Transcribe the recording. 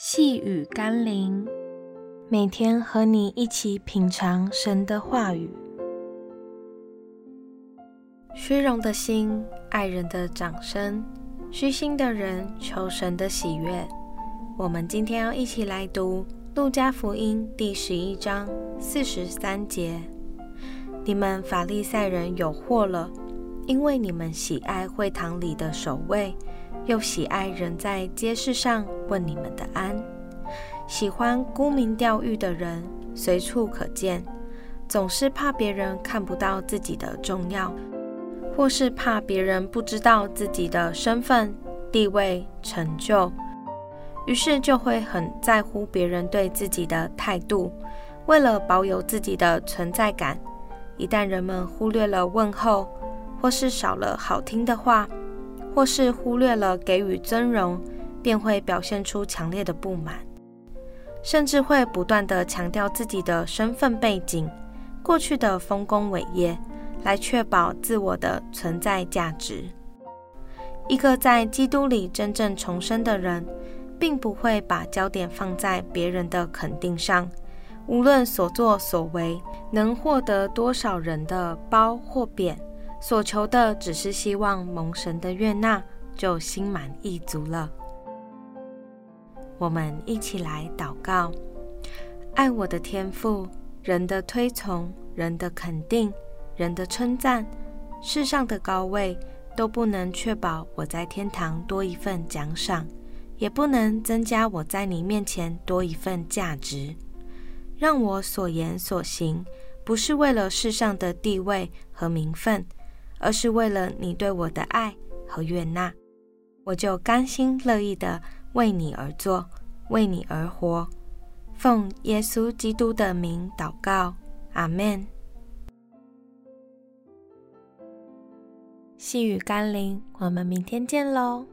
细雨甘霖，每天和你一起品尝神的话语。虚荣的心爱人的掌声，虚心的人求神的喜悦。我们今天要一起来读路加福音第十一章四十三节：你们法利赛人有祸了，因为你们喜爱会堂里的守卫。又喜爱人在街市上问你们的安，喜欢沽名钓誉的人随处可见，总是怕别人看不到自己的重要，或是怕别人不知道自己的身份、地位、成就，于是就会很在乎别人对自己的态度。为了保有自己的存在感，一旦人们忽略了问候，或是少了好听的话，或是忽略了给予尊荣，便会表现出强烈的不满，甚至会不断地强调自己的身份背景、过去的丰功伟业，来确保自我的存在价值。一个在基督里真正重生的人，并不会把焦点放在别人的肯定上，无论所作所为能获得多少人的褒或贬。所求的只是希望蒙神的悦纳，就心满意足了。我们一起来祷告：爱我的天父，人的推崇、人的肯定、人的称赞、世上的高位，都不能确保我在天堂多一份奖赏，也不能增加我在你面前多一份价值。让我所言所行，不是为了世上的地位和名分。而是为了你对我的爱和悦纳，我就甘心乐意的为你而做，为你而活。奉耶稣基督的名祷告，阿门。细雨甘霖，我们明天见喽。